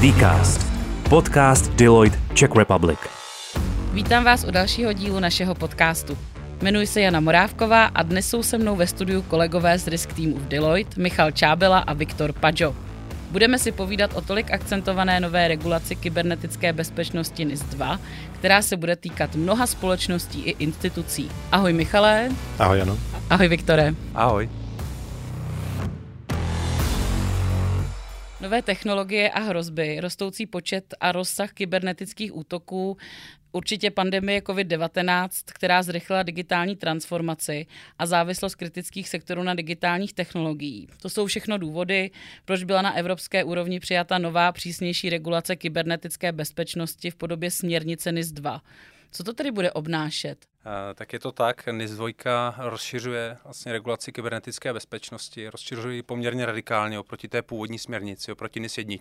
Dcast. Podcast Deloitte Czech Republic. Vítám vás u dalšího dílu našeho podcastu. Jmenuji se Jana Morávková a dnes jsou se mnou ve studiu kolegové z Risk týmu v Deloitte, Michal Čábela a Viktor Pajo. Budeme si povídat o tolik akcentované nové regulaci kybernetické bezpečnosti NIS 2, která se bude týkat mnoha společností i institucí. Ahoj Michale. Ahoj Jano. Ahoj Viktore. Ahoj. Nové technologie a hrozby, rostoucí počet a rozsah kybernetických útoků, určitě pandemie COVID-19, která zrychlila digitální transformaci a závislost kritických sektorů na digitálních technologií. To jsou všechno důvody, proč byla na evropské úrovni přijata nová přísnější regulace kybernetické bezpečnosti v podobě směrnice NIS 2. Co to tedy bude obnášet? Tak je to tak, NIS 2 rozšiřuje vlastně regulaci kybernetické bezpečnosti, rozšiřuje ji poměrně radikálně oproti té původní směrnici, oproti NIS 1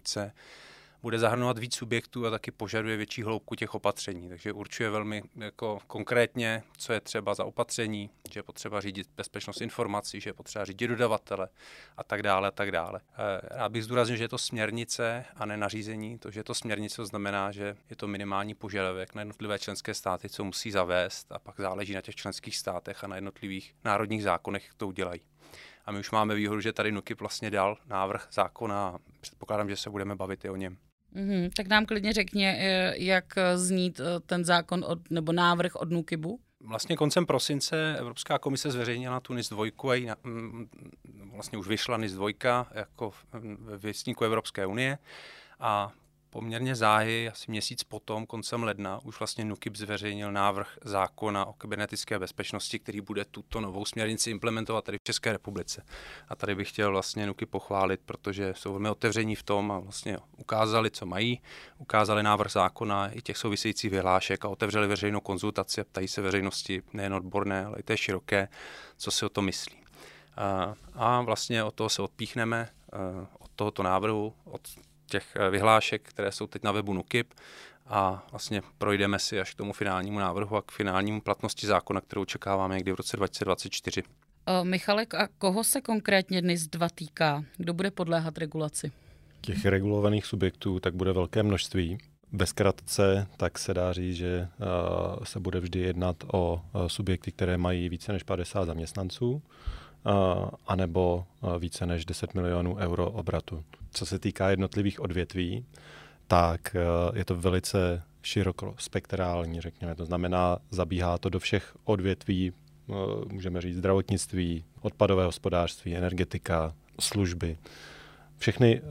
bude zahrnovat víc subjektů a taky požaduje větší hloubku těch opatření. Takže určuje velmi jako konkrétně, co je třeba za opatření, že je potřeba řídit bezpečnost informací, že je potřeba řídit dodavatele a tak dále a tak dále. Eh, rád bych zdůraznil, že je to směrnice a ne nařízení. To, že je to směrnice, znamená, že je to minimální požadavek na jednotlivé členské státy, co musí zavést a pak záleží na těch členských státech a na jednotlivých národních zákonech, jak to udělají. A my už máme výhodu, že tady NUKIP vlastně dal návrh zákona a předpokládám, že se budeme bavit i o něm. Mm-hmm. Tak nám klidně řekně, eh, jak zní eh, ten zákon od, nebo návrh od NUKIBu. Vlastně koncem prosince Evropská komise zveřejnila tu NIS 2 a vlastně už vyšla NIS 2 jako ve věstníku Evropské unie a poměrně záhy, asi měsíc potom, koncem ledna, už vlastně NUKIP zveřejnil návrh zákona o kybernetické bezpečnosti, který bude tuto novou směrnici implementovat tady v České republice. A tady bych chtěl vlastně NUKIP pochválit, protože jsou velmi otevření v tom a vlastně ukázali, co mají, ukázali návrh zákona i těch souvisejících vyhlášek a otevřeli veřejnou konzultaci a ptají se veřejnosti nejen odborné, ale i té široké, co si o to myslí. A vlastně od toho se odpíchneme, od tohoto návrhu, od těch eh, vyhlášek, které jsou teď na webu NUKIP a vlastně projdeme si až k tomu finálnímu návrhu a k finálnímu platnosti zákona, kterou očekáváme někdy v roce 2024. Uh, Michalek, a koho se konkrétně dnes dva týká? Kdo bude podléhat regulaci? Těch regulovaných subjektů tak bude velké množství. Ve zkratce tak se dá říct, že uh, se bude vždy jednat o uh, subjekty, které mají více než 50 zaměstnanců anebo více než 10 milionů euro obratu. Co se týká jednotlivých odvětví, tak je to velice širokospektrální, řekněme. To znamená, zabíhá to do všech odvětví, můžeme říct zdravotnictví, odpadové hospodářství, energetika, služby. Všechny,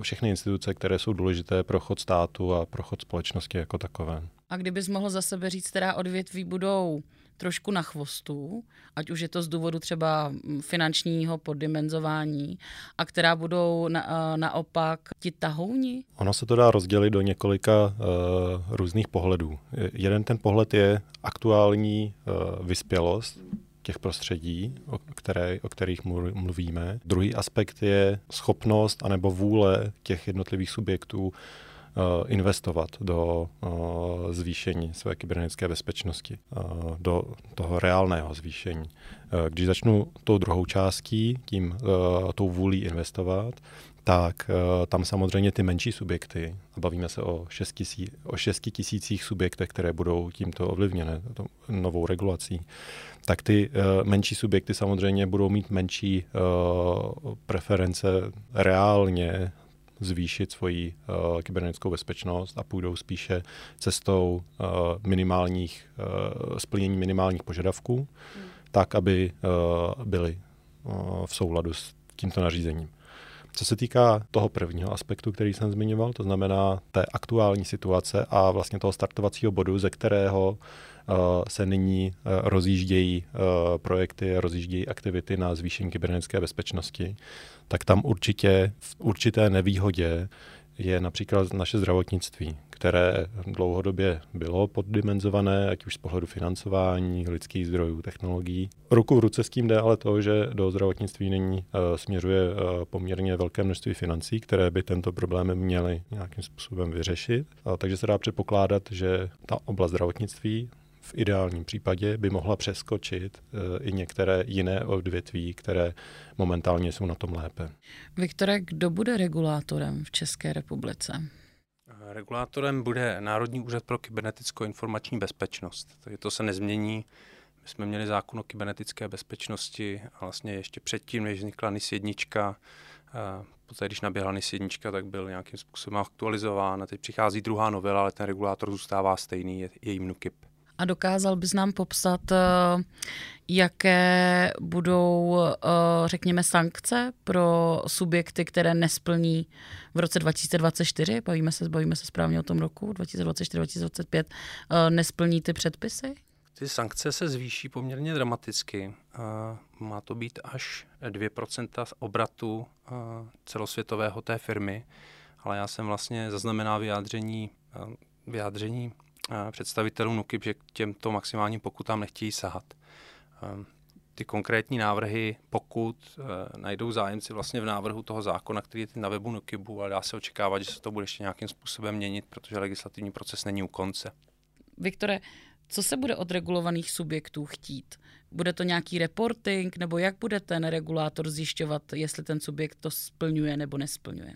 všechny instituce, které jsou důležité pro chod státu a pro chod společnosti jako takové. A kdybys mohl za sebe říct, která odvětví budou trošku na chvostu, ať už je to z důvodu třeba finančního poddimenzování, a která budou na, naopak ti tahouni? Ono se to dá rozdělit do několika uh, různých pohledů. Jeden ten pohled je aktuální uh, vyspělost těch prostředí, o, které, o kterých mluvíme. Druhý aspekt je schopnost anebo vůle těch jednotlivých subjektů Eh, investovat do eh, zvýšení své kybernetické bezpečnosti, eh, do toho reálného zvýšení. Když začnu tou druhou částí, tím tou vůlí investovat, tak tam samozřejmě ty menší subjekty, a bavíme se o 6, tisí, o 6 tisících subjektech, které budou tímto ovlivněné novou regulací, tak ty menší subjekty samozřejmě budou mít menší preference reálně zvýšit svoji uh, kybernetickou bezpečnost a půjdou spíše cestou uh, minimálních, uh, splnění minimálních požadavků, hmm. tak, aby uh, byly uh, v souladu s tímto nařízením. Co se týká toho prvního aspektu, který jsem zmiňoval, to znamená té aktuální situace a vlastně toho startovacího bodu, ze kterého uh, se nyní uh, rozjíždějí uh, projekty, rozjíždějí aktivity na zvýšení kybernetické bezpečnosti, tak tam určitě v určité nevýhodě je například naše zdravotnictví, které dlouhodobě bylo poddimenzované, ať už z pohledu financování, lidských zdrojů, technologií. Ruku v ruce s tím jde ale to, že do zdravotnictví nyní uh, směřuje uh, poměrně velké množství financí, které by tento problém měly nějakým způsobem vyřešit. Uh, takže se dá předpokládat, že ta oblast zdravotnictví v ideálním případě by mohla přeskočit eh, i některé jiné odvětví, které momentálně jsou na tom lépe. Viktore, kdo bude regulátorem v České republice? Regulátorem bude Národní úřad pro kybernetickou informační bezpečnost. Takže to se nezmění. My jsme měli zákon o kybernetické bezpečnosti a vlastně ještě předtím, než vznikla NIS 1, Poté, když naběhla NIS 1, tak byl nějakým způsobem aktualizován. A teď přichází druhá novela, ale ten regulátor zůstává stejný, je, je jim NUKIP. A dokázal bys nám popsat, eh, jaké budou, eh, řekněme, sankce pro subjekty, které nesplní v roce 2024, bavíme se, bavíme se správně o tom roku, 2024-2025, eh, nesplní ty předpisy? Ty sankce se zvýší poměrně dramaticky. Má to být až 2% obratu celosvětového té firmy, ale já jsem vlastně zaznamenal vyjádření, vyjádření představitelů NUKIP, že k těmto maximálním pokutám nechtějí sahat. Ty konkrétní návrhy, pokud e, najdou zájemci vlastně v návrhu toho zákona, který je na webu NUKIBu, ale dá se očekávat, že se to bude ještě nějakým způsobem měnit, protože legislativní proces není u konce. Viktore, co se bude od regulovaných subjektů chtít? Bude to nějaký reporting, nebo jak bude ten regulátor zjišťovat, jestli ten subjekt to splňuje nebo nesplňuje?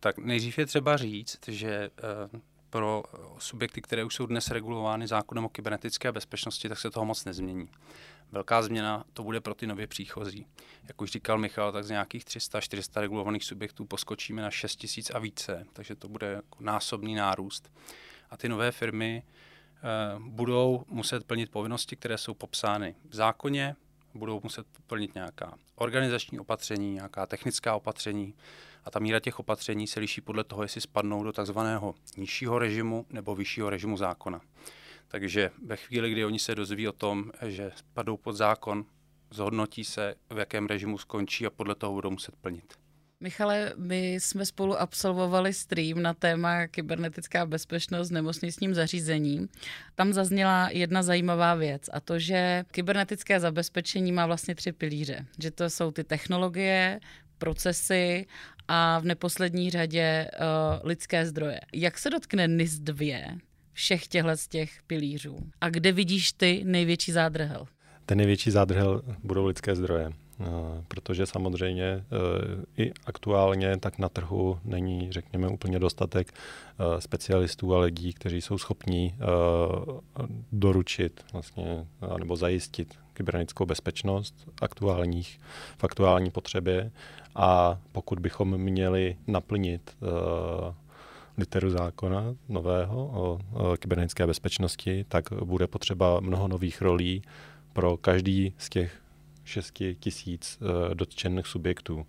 Tak nejdřív je třeba říct, že e, pro subjekty, které už jsou dnes regulovány zákonem o kybernetické bezpečnosti, tak se toho moc nezmění. Velká změna to bude pro ty nově příchozí. Jak už říkal Michal, tak z nějakých 300-400 regulovaných subjektů poskočíme na 6 000 a více, takže to bude jako násobný nárůst. A ty nové firmy eh, budou muset plnit povinnosti, které jsou popsány v zákoně, budou muset plnit nějaká organizační opatření, nějaká technická opatření, a ta míra těch opatření se liší podle toho, jestli spadnou do takzvaného nižšího režimu nebo vyššího režimu zákona. Takže ve chvíli, kdy oni se dozví o tom, že spadou pod zákon, zhodnotí se, v jakém režimu skončí a podle toho budou muset plnit. Michale, my jsme spolu absolvovali stream na téma kybernetická bezpečnost nemocničním zařízením. Tam zazněla jedna zajímavá věc a to, že kybernetické zabezpečení má vlastně tři pilíře. Že to jsou ty technologie, procesy a v neposlední řadě uh, lidské zdroje. Jak se dotkne NIS 2 všech těchto z těch pilířů? A kde vidíš ty největší zádrhel? Ten největší zádrhel budou lidské zdroje. Uh, protože samozřejmě uh, i aktuálně tak na trhu není, řekněme, úplně dostatek uh, specialistů a lidí, kteří jsou schopní doručit vlastně, nebo zajistit kybernetickou bezpečnost aktuálních, v aktuální potřebě a pokud bychom měli naplnit uh, literu zákona nového o, o kybernetické bezpečnosti, tak bude potřeba mnoho nových rolí pro každý z těch 6 tisíc uh, dotčených subjektů.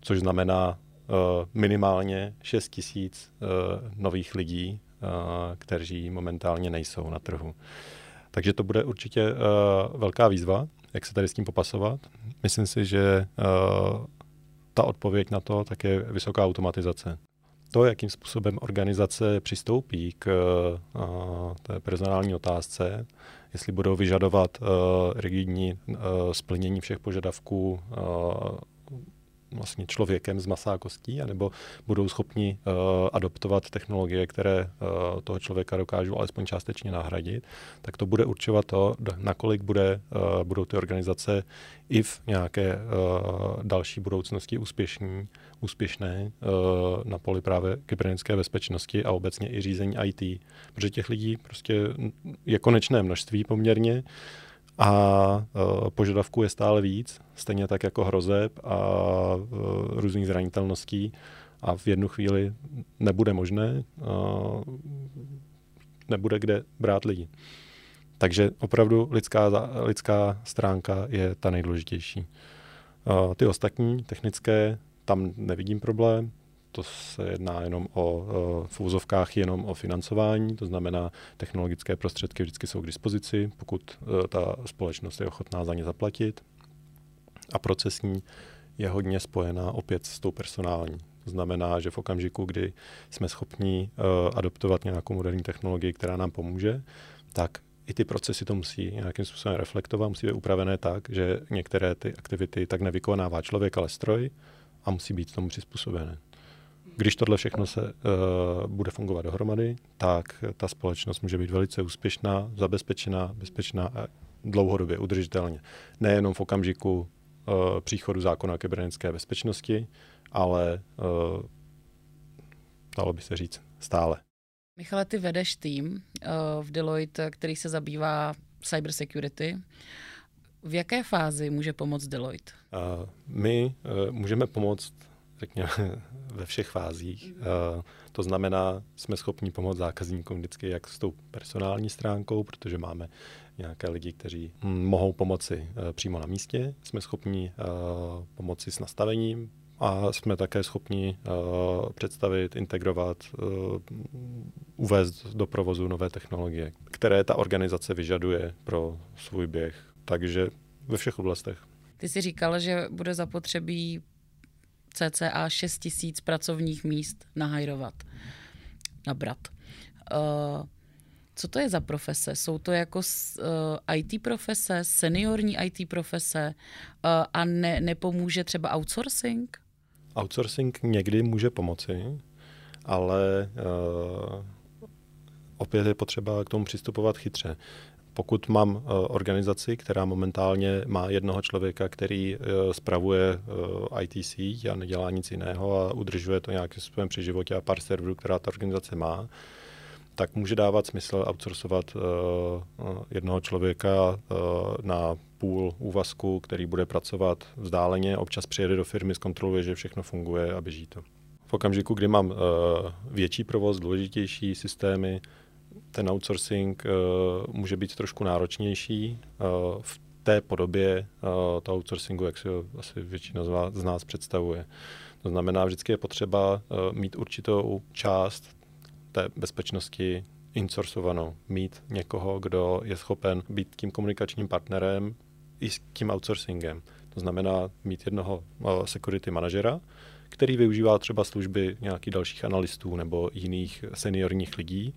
Což znamená uh, minimálně 6 tisíc uh, nových lidí, uh, kteří momentálně nejsou na trhu. Takže to bude určitě uh, velká výzva, jak se tady s tím popasovat. Myslím si, že uh, ta odpověď na to tak je vysoká automatizace. To, jakým způsobem organizace přistoupí k uh, té personální otázce, jestli budou vyžadovat uh, rigidní uh, splnění všech požadavků vlastně člověkem z masa a kostí, anebo budou schopni uh, adoptovat technologie, které uh, toho člověka dokážou alespoň částečně nahradit, tak to bude určovat to, nakolik bude, uh, budou ty organizace i v nějaké uh, další budoucnosti úspěšní, úspěšné uh, na poli právě kybernetické bezpečnosti a obecně i řízení IT. Protože těch lidí prostě je konečné množství poměrně a uh, požadavků je stále víc, stejně tak jako hrozeb a uh, různých zranitelností a v jednu chvíli nebude možné, uh, nebude kde brát lidi. Takže opravdu lidská, lidská stránka je ta nejdůležitější. Ty ostatní technické, tam nevidím problém, to se jedná jenom o v úzovkách jenom o financování, to znamená, technologické prostředky vždycky jsou k dispozici, pokud e, ta společnost je ochotná za ně zaplatit. A procesní je hodně spojená opět s tou personální. To znamená, že v okamžiku, kdy jsme schopni uh, adoptovat nějakou moderní technologii, která nám pomůže, tak i ty procesy to musí nějakým způsobem reflektovat, musí být upravené tak, že některé ty aktivity tak nevykonává člověk, ale stroj a musí být tomu přizpůsobené. Když tohle všechno se uh, bude fungovat dohromady, tak ta společnost může být velice úspěšná, zabezpečená, bezpečná a dlouhodobě udržitelně. Nejenom v okamžiku uh, příchodu zákona o kybernetické bezpečnosti, ale uh, dalo by se říct, stále. Michale, ty vedeš tým uh, v Deloitte, který se zabývá cyber security. V jaké fázi může pomoct Deloitte? Uh, my uh, můžeme pomoct, řekněme, ve všech fázích. Uh, to znamená, jsme schopni pomoct zákazníkům vždycky jak s tou personální stránkou, protože máme nějaké lidi, kteří hm, mohou pomoci uh, přímo na místě. Jsme schopni uh, pomoci s nastavením a jsme také schopni představit, integrovat, uvést do provozu nové technologie, které ta organizace vyžaduje pro svůj běh. Takže ve všech oblastech. Ty jsi říkal, že bude zapotřebí cca 6 tisíc pracovních míst nahajrovat, nabrat. Uh, co to je za profese? Jsou to jako uh, IT profese, seniorní IT profese uh, a ne, nepomůže třeba outsourcing? Outsourcing někdy může pomoci, ale uh, opět je potřeba k tomu přistupovat chytře. Pokud mám uh, organizaci, která momentálně má jednoho člověka, který uh, spravuje uh, IT síť a nedělá nic jiného a udržuje to nějakým způsobem při životě a pár serverů, která ta organizace má, tak může dávat smysl outsourcovat jednoho člověka na půl úvazku, který bude pracovat vzdáleně, občas přijede do firmy, zkontroluje, že všechno funguje a běží to. V okamžiku, kdy mám větší provoz, důležitější systémy, ten outsourcing uh, může být trošku náročnější. Uh, v té podobě uh, toho outsourcingu, jak si ho asi většina z, vás, z nás představuje. To znamená, vždycky je potřeba uh, mít určitou část té bezpečnosti insourcovanou, mít někoho, kdo je schopen být tím komunikačním partnerem i s tím outsourcingem. To znamená mít jednoho uh, security manažera, který využívá třeba služby nějakých dalších analystů nebo jiných seniorních lidí,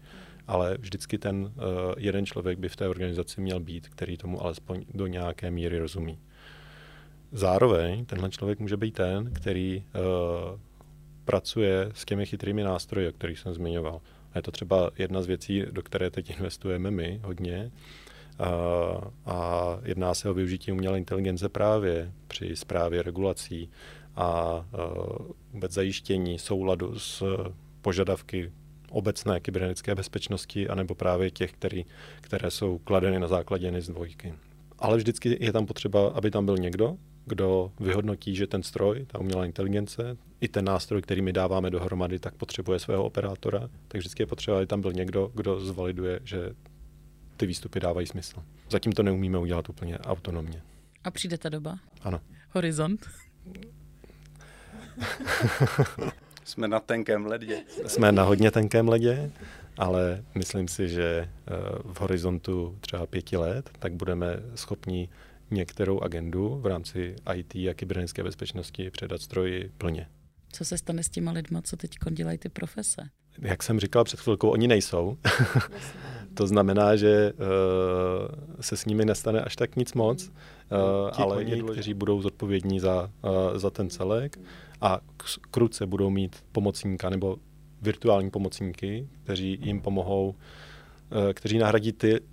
ale vždycky ten uh, jeden člověk by v té organizaci měl být, který tomu alespoň do nějaké míry rozumí. Zároveň tenhle člověk může být ten, který uh, pracuje s těmi chytrými nástroji, o kterých jsem zmiňoval. A je to třeba jedna z věcí, do které teď investujeme my hodně. A, a jedná se o využití umělé inteligence právě při zprávě regulací a, a vůbec zajištění souladu s požadavky obecné kybernetické bezpečnosti, anebo právě těch, který, které jsou kladeny na základě NIS dvojky. Ale vždycky je tam potřeba, aby tam byl někdo, kdo vyhodnotí, že ten stroj, ta umělá inteligence, i ten nástroj, který my dáváme dohromady, tak potřebuje svého operátora. Tak vždycky je potřeba, aby tam byl někdo, kdo zvaliduje, že ty výstupy dávají smysl. Zatím to neumíme udělat úplně autonomně. A přijde ta doba? Ano. Horizont? Jsme na tenkém ledě. Jsme na hodně tenkém ledě, ale myslím si, že eh, v horizontu třeba pěti let, tak budeme schopni některou agendu v rámci IT a kybernetické bezpečnosti předat stroji plně. Co se stane s těma lidma, co teď dělají ty profese? Jak jsem říkal před chvilkou, oni nejsou. to znamená, že uh, se s nimi nestane až tak nic moc, uh, ale ti, kteří budou zodpovědní za, uh, za ten celek a kruce budou mít pomocníka nebo virtuální pomocníky, kteří jim pomohou Eh, kteří nahradí ty uh,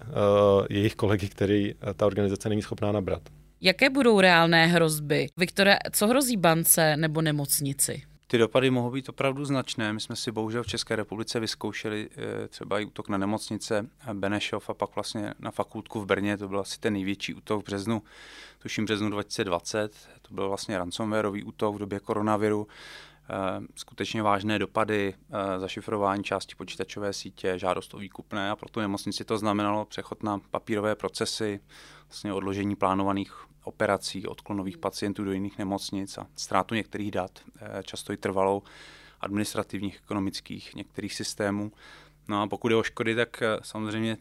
jejich kolegy, který uh, ta organizace není schopná nabrat. Jaké budou reálné hrozby? Viktore, co hrozí bance nebo nemocnici? Ty dopady mohou být opravdu značné. My jsme si bohužel v České republice vyzkoušeli třeba i útok na nemocnice Benešov a pak vlastně na fakultku v Brně. To byl asi ten největší útok v březnu, tuším březnu 2020. To byl vlastně ransomwareový útok v době koronaviru. Eh, skutečně vážné dopady, eh, zašifrování části počítačové sítě, žádost o výkupné a pro tu nemocnici to znamenalo přechod na papírové procesy, vlastně odložení plánovaných operací, odklon nových pacientů do jiných nemocnic a ztrátu některých dat, eh, často i trvalou administrativních, ekonomických některých systémů. No a pokud je o škody, tak samozřejmě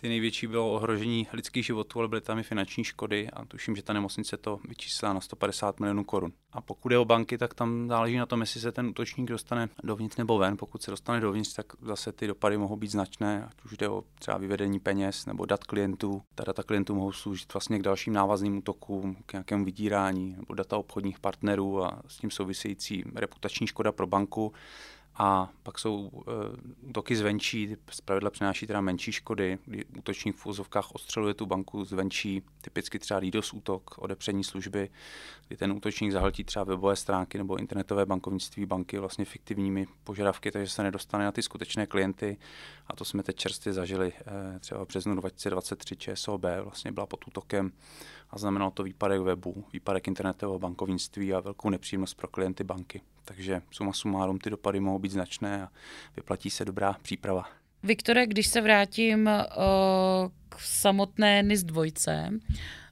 ty největší bylo ohrožení lidských životů, ale byly tam i finanční škody a tuším, že ta nemocnice to vyčíslila na 150 milionů korun. A pokud je o banky, tak tam záleží na tom, jestli se ten útočník dostane dovnitř nebo ven. Pokud se dostane dovnitř, tak zase ty dopady mohou být značné, ať už jde o třeba vyvedení peněz nebo dat klientů. Ta data klientů mohou sloužit vlastně k dalším návazným útokům, k nějakému vydírání nebo data obchodních partnerů a s tím související reputační škoda pro banku A pak jsou uh, útoky zvenčí, zpravidla přináší teda menší škody, kdy útočník v úzovkách ostřeluje tu banku zvenčí, typicky třeba DDoS útok, odepření služby, kdy ten útočník zahltí třeba webové stránky nebo internetové bankovnictví banky vlastně fiktivními požadavky, takže se nedostane na ty skutečné klienty. A to jsme teď čerstvě zažili uh, třeba v březnu 2023 ČSOB vlastně byla pod útokem a znamenalo to výpadek webu, výpadek internetového bankovnictví a velkou nepříjemnost pro klienty banky. Takže suma sumárum ty dopady mohou být značné a vyplatí se dobrá příprava. Viktore, když se vrátím uh, k samotné NIS 2,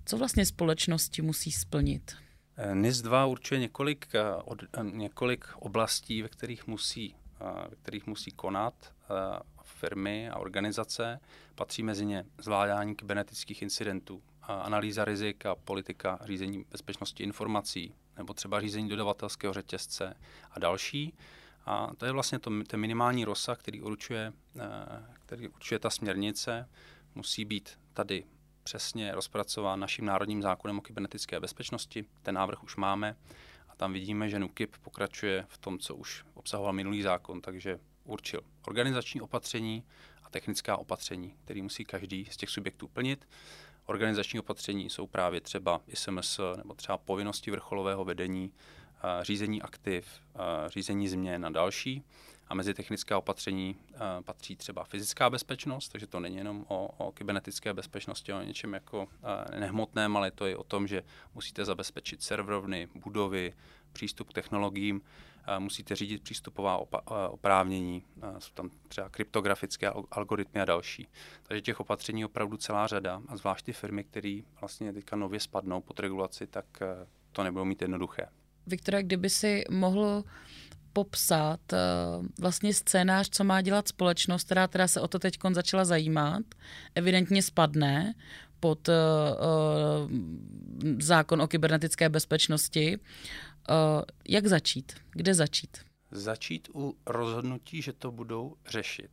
co vlastně společnosti musí splnit? Eh, NIS 2 určuje několik, uh, od, několik oblastí, ve kterých musí, ve kterých musí konat firmy a organizace. Patří mezi ně zvládání kybernetických incidentů, analýza rizik a politika řízení bezpečnosti informací, nebo třeba řízení dodavatelského řetězce a další. A to je vlastně to, ten minimální rozsah, který určuje, eh, který určuje ta směrnice. Musí být tady přesně rozpracován naším národním zákonem o kybernetické bezpečnosti. Ten návrh už máme a tam vidíme, že NUKIP pokračuje v tom, co už obsahoval minulý zákon, takže určil organizační opatření a technická opatření, který musí každý z těch subjektů plnit. Organizační opatření jsou právě třeba SMS nebo třeba povinnosti vrcholového vedení, řízení aktiv, řízení změn a další. A mezi technická opatření patří třeba fyzická bezpečnost, takže to není jenom o, o kybernetické bezpečnosti, o něčem jako nehmotném, ale to je o tom, že musíte zabezpečit serverovny, budovy, přístup k technologiím, musíte řídit přístupová oprávnění, jsou tam třeba kryptografické algoritmy a další. Takže těch opatření je opravdu celá řada a zvlášť ty firmy, které vlastně teďka nově spadnou pod regulaci, tak e, to nebudou mít jednoduché. Viktore, kdyby si mohl popsat e, vlastně scénář, co má dělat společnost, která teda se o to teď začala zajímat, evidentně spadne pod zákon o kybernetické bezpečnosti. Uh, jak začít? Kde začít? Začít u rozhodnutí, že to budou řešit.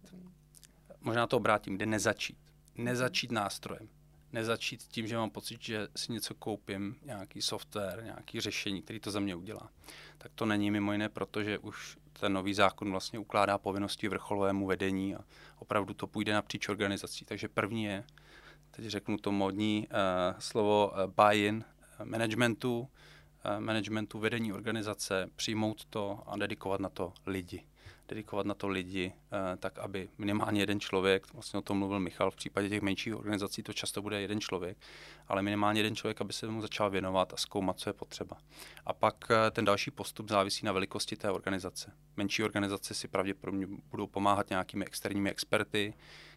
Možná to obrátím, kde nezačít. Nezačít nástrojem. Nezačít tím, že mám pocit, že si něco koupím, nějaký software, nějaký řešení, který to za mě udělá. Tak to není mimo jiné, protože už ten nový zákon vlastně ukládá povinnosti vrcholovému vedení a opravdu to půjde napříč organizací. Takže první je, teď řeknu to modní uh, slovo uh, buy-in managementu, Eh, managementu, vedení organizace, přijmout to a dedikovat na to lidi. Dedikovat na to lidi, eh, tak aby minimálně jeden člověk, vlastně o tom mluvil Michal, v případě těch menších organizací to často bude jeden člověk, ale minimálně jeden člověk, aby se mu začal věnovat a zkoumat, co je potřeba. A pak eh, ten další postup závisí na velikosti té organizace. Menší organizace si pravděpodobně budou pomáhat nějakými externími experty,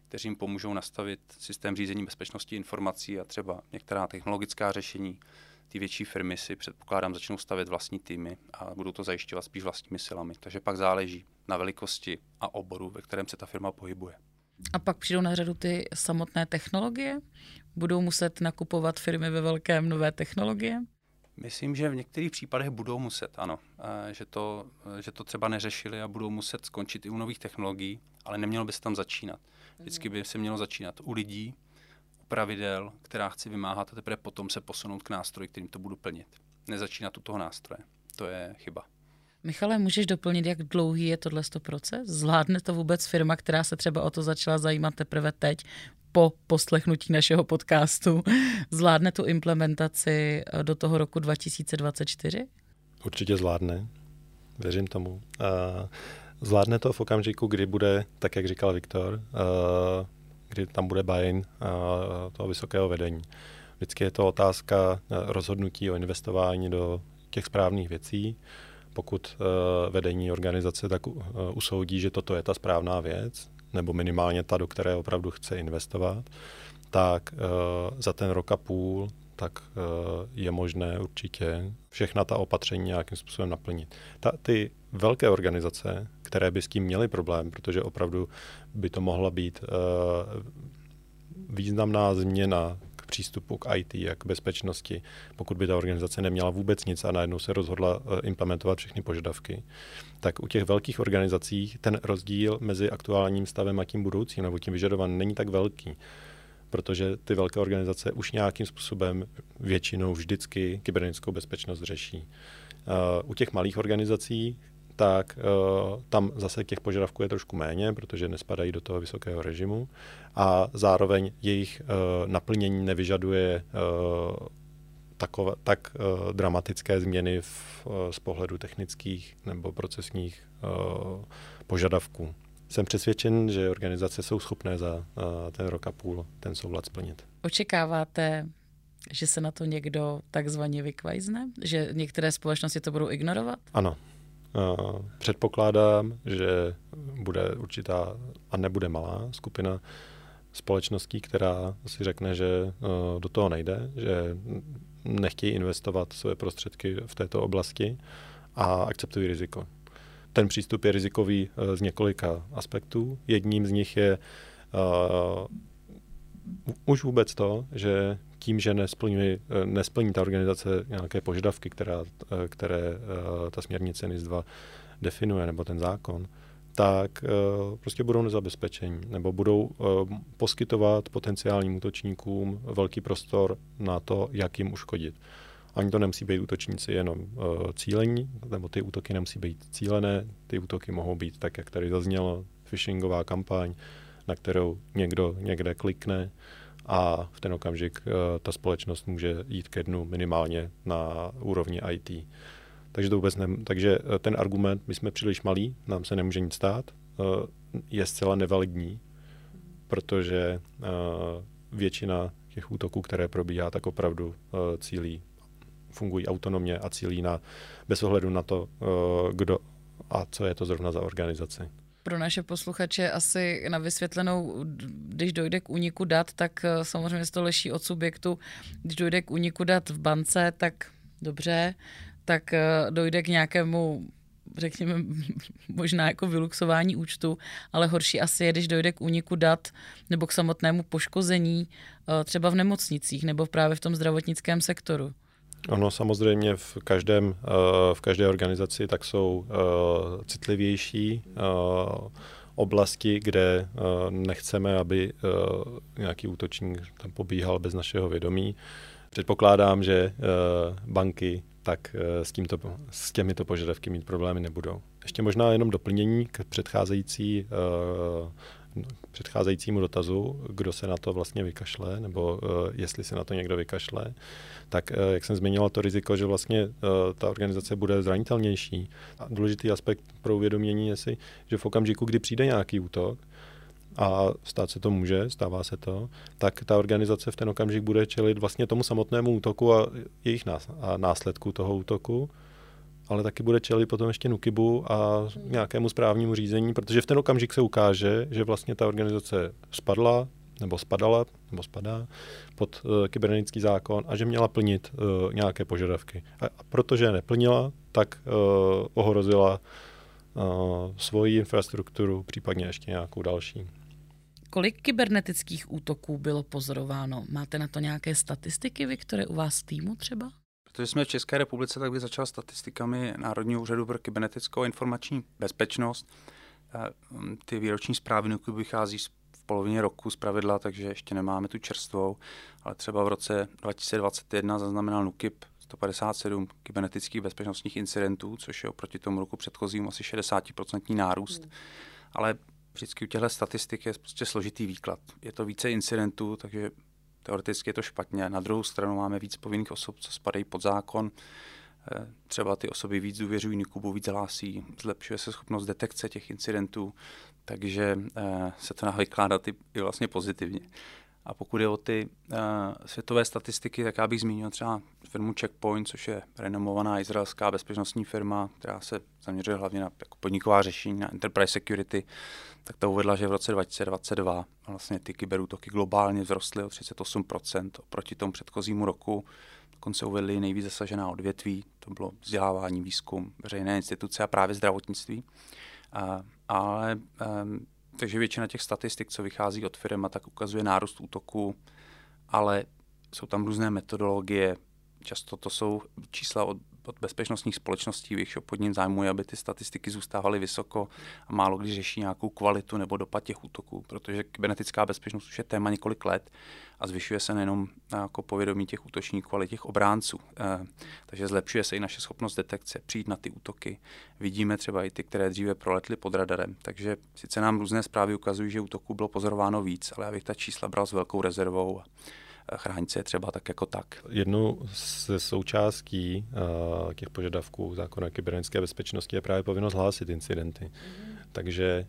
kteří jim pomůžou nastavit systém řízení bezpečnosti informací a třeba některá technologická řešení ty větší firmy si předpokládám začnou stavět vlastní týmy a budou to zajišťovat spíš vlastními silami. Takže pak záleží na velikosti a oboru, ve kterém se ta firma pohybuje. A pak přijdou na řadu ty samotné technologie? Budou muset nakupovat firmy ve velkém nové technologie? Myslím, že v některých případech budou muset, ano. Že to, že to třeba neřešili a budou muset skončit i u nových technologií, ale nemělo by se tam začínat. Vždycky by se mělo začínat u lidí, pravidel, která chci vymáhat a teprve potom se posunout k nástroji, kterým to budu plnit. Nezačínat u toho nástroje. To je chyba. Michale, můžeš doplnit, jak dlouhý je tohle proces? Zvládne to vůbec firma, která se třeba o to začala zajímat teprve teď, po poslechnutí našeho podcastu, zvládne tu implementaci eh, do toho roku 2024? Určitě zvládne, věřím tomu. Zvládne to v okamžiku, kdy bude, tak jak říkal Viktor, eh, kdy tam bude buy-in toho vysokého vedení. Vždycky je to otázka eh, rozhodnutí o investování do těch správných věcí. Pokud eh, vedení organizace tak eh, usoudí, že toto je ta správná věc, nebo minimálně ta, do které opravdu chce investovat, tak za ten rok a půl tak je možné určitě všechna ta opatření nějakým způsobem naplnit. Ta, ty velké organizace, které by s tím měly problém, protože opravdu by to mohla být uh, významná změna k přístupu k IT a k bezpečnosti, pokud by ta organizace neměla vůbec nic a najednou se rozhodla uh, implementovat všechny požadavky, tak u těch velkých organizací ten rozdíl mezi aktuálním stavem a tím budoucím nebo tím vyžadovaným není tak velký protože ty velké organizace už nějakým způsobem většinou vždycky kybernetickou bezpečnost řeší. Uh, u těch malých organizací tak uh, tam zase těch požadavků je trošku méně, protože nespadají do toho vysokého režimu a zároveň jejich uh, naplnění nevyžaduje uh, takové, tak uh, dramatické změny v, uh, z pohledu technických nebo procesních uh, požadavků. Jsem přesvědčen, že organizace jsou schopné za uh, ten rok a půl ten soulad splnit. Očekáváte, že se na to někdo takzvaně vykvajzne? Že některé společnosti to budou ignorovat? Ano. Předpokládám, že bude určitá a nebude malá skupina společností, která si řekne, že uh, do toho nejde, že nechtějí investovat své prostředky v této oblasti a akceptují riziko. Ten přístup je rizikový uh, z několika aspektů. Jedním z nich je uh, už vůbec to, že tím, že nesplní, uh, nesplní ta organizace nějaké požadavky, která, uh, které ta směrnice NIS 2 definuje, nebo ten zákon, tak prostě budou nezabezpečení nebo budou poskytovat potenciálním útočníkům velký prostor na to, jak jim uškodit. Ani to nemusí být útočníci jenom uh, cílení, nebo ty útoky nemusí být cílené, ty útoky mohou být tak, jak tady zaznělo, phishingová kampaň, na kterou někdo někde klikne a v ten okamžik uh, ta společnost může jít ke dnu minimálně na úrovni IT. Takže to vůbec ne, takže uh, ten argument, my jsme příliš malí, nám se nemůže nic stát, uh, je zcela nevalidní, protože většina těch útoků, které probíhá, tak opravdu cílí fungují autonomně a cílí na, bez ohledu na to, kdo a co je to zrovna za organizaci. Pro naše posluchače asi na vysvětlenou, když dojde k úniku dat, tak uh, samozřejmě to leší od subjektu. Když dojde k úniku dat v bance, tak dobře, tak uh, dojde k nějakému řekněme, možná jako vyluxování účtu, ale horší asi je, když dojde k úniku dat nebo k samotnému poškození třeba v nemocnicích nebo právě v tom zdravotnickém sektoru. Ono samozřejmě v, každém, eh, v každé organizaci tak jsou eh, citlivější eh, oblasti, kde nechceme, aby nějaký útočník tam pobíhal bez našeho vědomí. Předpokládám, že banky tak s, tímto, s těmito požadavky mít problémy nebudou. Ještě možná jenom doplnění k předcházející k předcházejícímu dotazu, kdo se na to vlastně vykašle, nebo uh, jestli se na to někdo vykašle, tak uh, jak jsem zmínila to riziko, že vlastně uh, ta organizace bude zranitelnější. A důležitý aspekt pro uvědomění je si, že v okamžiku, kdy přijde nějaký útok, a stát se to může, stává se to, tak ta organizace v ten okamžik bude čelit vlastně tomu samotnému útoku a jejich následku toho útoku ale taky bude čelit potom ještě Nukibu a nějakému správnímu řízení, protože v ten okamžik se ukáže, že vlastně ta organizace spadla, nebo spadala, nebo spadá pod uh, kybernetický zákon a že měla plnit uh, nějaké požadavky. A, a protože neplnila, tak uh, ohrozila uh, svoji infrastrukturu, případně ještě nějakou další. Kolik kybernetických útoků bylo pozorováno? Máte na to nějaké statistiky, vy, které u vás v týmu třeba? Protože jsme v České republice, tak bych začal statistikami Národního úřadu pro kybernetickou a informační bezpečnost. Mm, ty výroční zprávy NUKIP vychází v polovině roku z pravidla, takže ještě nemáme tu čerstvou, ale třeba v roce 2021 zaznamenal NUKIP 157 kybernetických bezpečnostních incidentů, což je oproti tomu roku předchozímu asi 60% nárůst. Hmm. Ale vždycky u těchto statistik je prostě složitý výklad. Je to více incidentů, takže Teoreticky je to špatně. Na druhou stranu máme víc povinných osob, co spadají pod zákon. Eh, třeba ty osoby víc důvěřují Nikubu, víc hlásí, zlepšuje se schopnost detekce těch incidentů, takže eh, se to dá vykládat i, i vlastně pozitivně. A pokud je o ty uh, světové statistiky, tak já bych zmínil třeba firmu Checkpoint, což je renomovaná izraelská bezpečnostní firma, která se zaměřuje hlavně na jako podniková řešení, na enterprise security. Tak ta uvedla, že v roce 2022 vlastně ty kyberútoky globálně vzrostly o 38% oproti tomu předchozímu roku. Dokonce uvedli nejvíc zasažená odvětví, to bylo vzdělávání, výzkum, veřejné instituce a právě zdravotnictví. Uh, ale um, takže většina těch statistik, co vychází od firma, tak ukazuje nárůst útoku, ale jsou tam různé metodologie. Často to jsou čísla od od bezpečnostních společností, v jejich obchodním zájmu je, aby ty statistiky zůstávaly vysoko a málo kdy řeší nějakou kvalitu nebo dopad těch útoků, protože kybernetická bezpečnost už je téma několik let a zvyšuje se nejenom jako povědomí těch útočníků, ale těch obránců. E, takže zlepšuje se i naše schopnost detekce, přijít na ty útoky. Vidíme třeba i ty, které dříve proletly pod radarem. Takže sice nám různé zprávy ukazují, že útoků bylo pozorováno víc, ale já bych ta čísla bral s velkou rezervou chránit se třeba tak jako tak. Jednou ze součástí uh, těch požadavků zákona kybernetické bezpečnosti je právě povinnost hlásit incidenty. Mm. Takže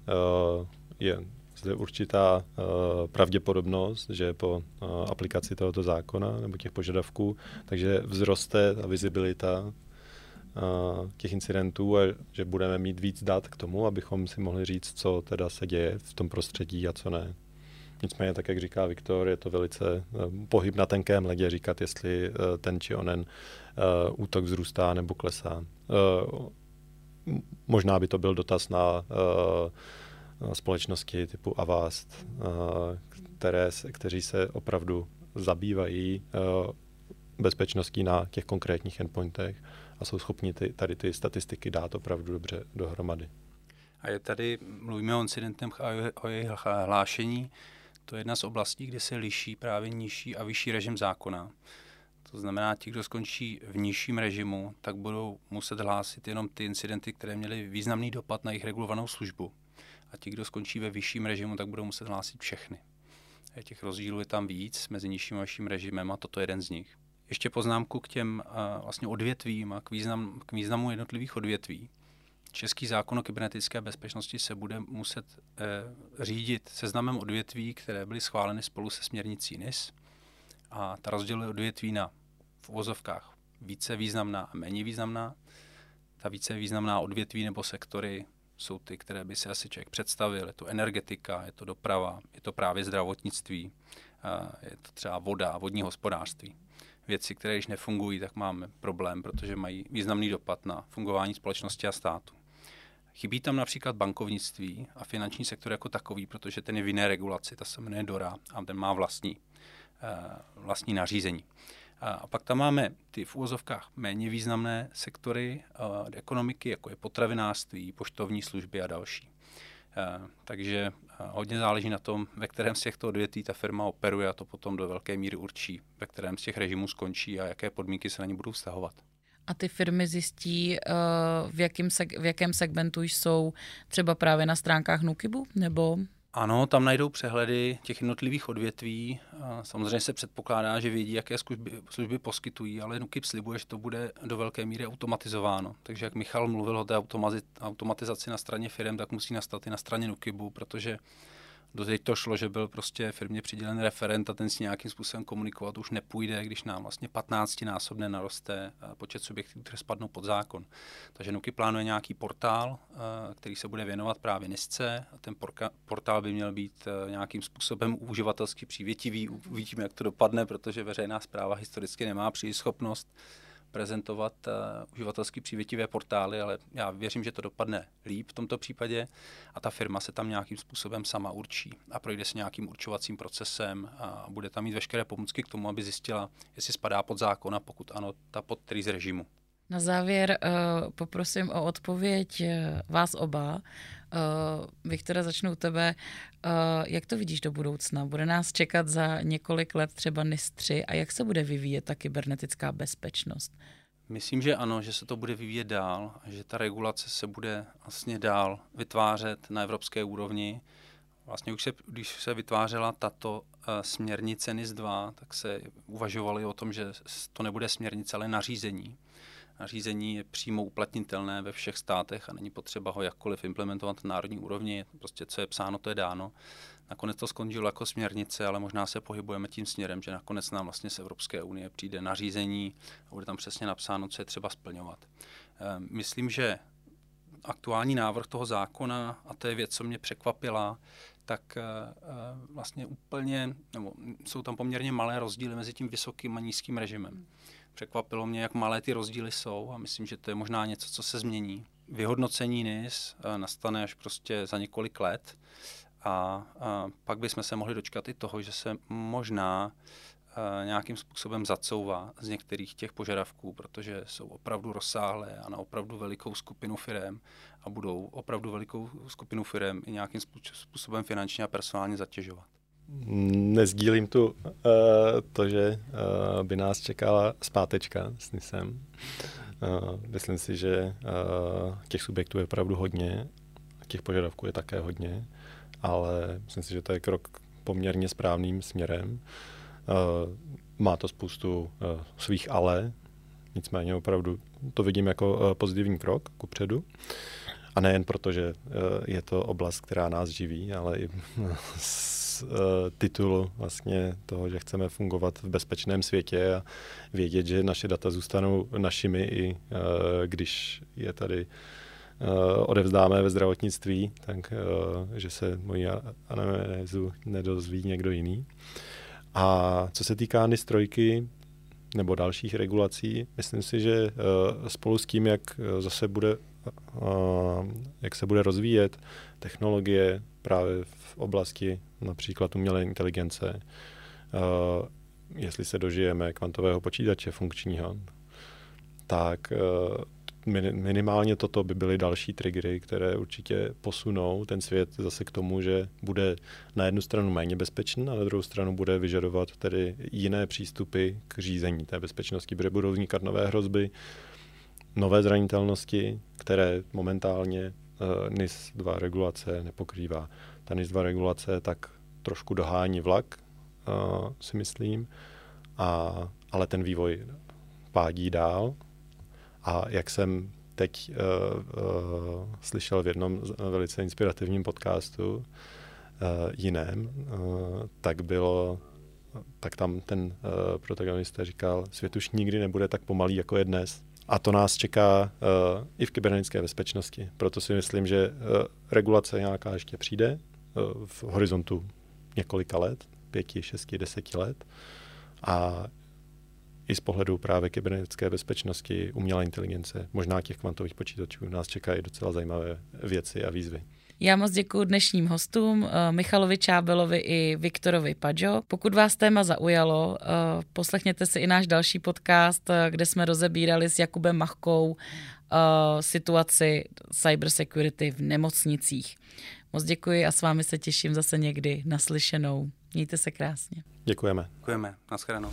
uh, je zde určitá uh, pravděpodobnost, že po uh, aplikaci tohoto zákona nebo těch požadavků, takže vzroste ta vizibilita uh, těch incidentů a že budeme mít víc dat k tomu, abychom si mohli říct, co teda se děje v tom prostředí a co ne. Nicméně, tak jak říká Viktor, je to velice uh, pohyb na tenkém ledě říkat, jestli uh, ten či onen uh, útok vzrůstá nebo klesá. Možná by to byl dotaz na společnosti typu Avast, které, kteří se opravdu zabývají bezpečností na těch konkrétních endpointech a jsou schopni ty, tady ty statistiky dát opravdu dobře dohromady. A je tady, mluvíme o incidentem a o jejich hlášení, to je jedna z oblastí, kde se liší právě nižší a vyšší režim zákona. To znamená, ti, kdo skončí v nižším režimu, tak budou muset hlásit jenom ty incidenty, které měly významný dopad na jejich regulovanou službu. A ti, kdo skončí ve vyšším režimu, tak budou muset hlásit všechny. A těch rozdílů je tam víc mezi nižším a vyšším režimem a toto je jeden z nich. Ještě poznámku k těm uh, vlastně odvětvím a k, význam, k významu jednotlivých odvětví. Český zákon o kybernetické bezpečnosti se bude muset e, řídit seznamem odvětví, které byly schváleny spolu se směrnicí NIS. A ta rozděluje odvětví na v uvozovkách více významná a méně významná. Ta více významná odvětví nebo sektory jsou ty, které by si asi člověk představil. Je to energetika, je to doprava, je to právě zdravotnictví, je to třeba voda, vodní hospodářství. Věci, které když nefungují, tak máme problém, protože mají významný dopad na fungování společnosti a státu. Chybí tam například bankovnictví a finanční sektor jako takový, protože ten je v jiné regulaci, ta se jmenuje DORA a ten má vlastní, eh, vlastní nařízení. A pak tam máme ty v úvozovkách méně významné sektory eh, ekonomiky, jako je potravinářství, poštovní služby a další. Eh, takže hodně záleží na tom, ve kterém z těchto odvětví ta firma operuje a to potom do velké míry určí, ve kterém z těch režimů skončí a jaké podmínky se na ně budou vztahovat a ty firmy zjistí, eh, v jakém, seg- v jakém segmentu jsou třeba právě na stránkách Nukibu, nebo... Ano, tam najdou přehledy těch jednotlivých odvětví. Samozřejmě se předpokládá, že vědí, jaké služby, služby poskytují, ale Nukib slibuje, že to bude do velké míry automatizováno. Takže jak Michal mluvil o té automatizaci na straně firm, tak musí nastat i na straně Nukibu, protože Doteď to šlo, že byl prostě firmě přidělen referent a ten si nějakým způsobem komunikovat už nepůjde, když nám vlastně 15 násobně naroste eh, počet subjektů, které spadnou pod zákon. Takže Nuky plánuje nějaký portál, eh, který se bude věnovat právě NISce a ten portál by měl být eh, nějakým způsobem uživatelsky přívětivý. Uvidíme, jak to dopadne, protože veřejná zpráva historicky nemá příliš schopnost prezentovat uh, uživatelsky přívětivé portály, ale já věřím, že to dopadne líp v tomto případě a ta firma se tam nějakým způsobem sama určí a projde se nějakým určovacím procesem a bude tam mít veškeré pomůcky k tomu, aby zjistila, jestli spadá pod zákon a pokud ano, ta pod který z režimu. Na závěr uh, poprosím o odpověď uh, vás oba. Uh, Viktore, začnu u tebe. Uh, jak to vidíš do budoucna? Bude nás čekat za několik let třeba NIS 3 a jak se bude vyvíjet ta kybernetická bezpečnost? Myslím, že ano, že se to bude vyvíjet dál že ta regulace se bude vlastně dál vytvářet na evropské úrovni. Vlastně už se, když se vytvářela tato uh, směrnice NIS 2, tak se uvažovali o tom, že to nebude směrnice, ale nařízení nařízení je přímo uplatnitelné ve všech státech a není potřeba ho jakkoliv implementovat na národní úrovni. Prostě co je psáno, to je dáno. Nakonec to skončilo jako směrnice, ale možná se pohybujeme tím směrem, že nakonec nám vlastně z Evropské unie přijde nařízení a bude tam přesně napsáno, co je třeba splňovat. Ehm, myslím, že aktuální návrh toho zákona, a to je věc, co mě překvapila, tak eh, eh, vlastně úplně, nebo jsou tam poměrně malé rozdíly mezi tím vysokým a nízkým režimem. Překvapilo mě, jak malé ty rozdíly jsou a myslím, že to je možná něco, co se změní. Vyhodnocení NIS eh, nastane až prostě za několik let a, a pak bychom se mohli dočkat i toho, že se možná nějakým způsobem zacouvá z některých těch požadavků, protože jsou opravdu rozsáhlé a na opravdu velikou skupinu firm a budou opravdu velikou skupinu firm i nějakým způsobem finančně a personálně zatěžovat. Nezdílím tu uh, to, že uh, by nás čekala zpátečka s NISem. Uh, myslím si, že uh, těch subjektů je opravdu hodně, těch požadavků je také hodně, ale myslím si, že to je krok poměrně správným směrem. Uh, má to spoustu uh, svých ale, nicméně opravdu to vidím jako uh, pozitivní krok ku předu. A nejen proto, že je to oblast, která nás živí, ale i z titulu vlastně toho, že chceme fungovat v bezpečném světě a vědět, že naše data zůstanou našimi, i když je tady odevzdáme ve zdravotnictví, tak že se moji anamnézu nedozví někdo jiný. A co se týká NIS trojky nebo dalších regulací, myslím si, že spolu s tím, jak zase bude jak se bude rozvíjet technologie právě v oblasti například umělé inteligence, jestli se dožijeme kvantového počítače funkčního, tak minimálně toto by byly další triggery, které určitě posunou ten svět zase k tomu, že bude na jednu stranu méně bezpečný, a na druhou stranu bude vyžadovat tedy jiné přístupy k řízení té bezpečnosti, protože budou vznikat nové hrozby, nové zranitelnosti, které momentálně NIS 2 regulace nepokrývá. Ta NIS 2 regulace tak trošku dohání vlak, uh, si myslím, a, ale ten vývoj pádí dál. A jak jsem teď uh, uh, slyšel v jednom velice inspirativním podcastu uh, jiném, uh, tak bylo tak tam ten uh, protagonista říkal, svět už nikdy nebude tak pomalý, jako je dnes. A to nás čeká uh, i v kybernetické bezpečnosti. Proto si myslím, že uh, regulace nějaká ještě přijde uh, v horizontu několika let, pěti, šesti, deseti let. A i z pohledu právě kybernetické bezpečnosti, umělé inteligence, možná těch kvantových počítačů, nás čekají docela zajímavé věci a výzvy. Já moc děkuji dnešním hostům, eh, Michalovi Čábelovi i Viktorovi Padžo. Pokud vás téma zaujalo, eh, poslechněte si i náš další podcast, eh, kde jsme rozebírali s Jakubem Machkou situaci cybersecurity v nemocnicích. Moc děkuji a s vámi se těším zase někdy naslyšenou. Mějte se krásně. Děkujeme. Děkujeme. Naschledanou.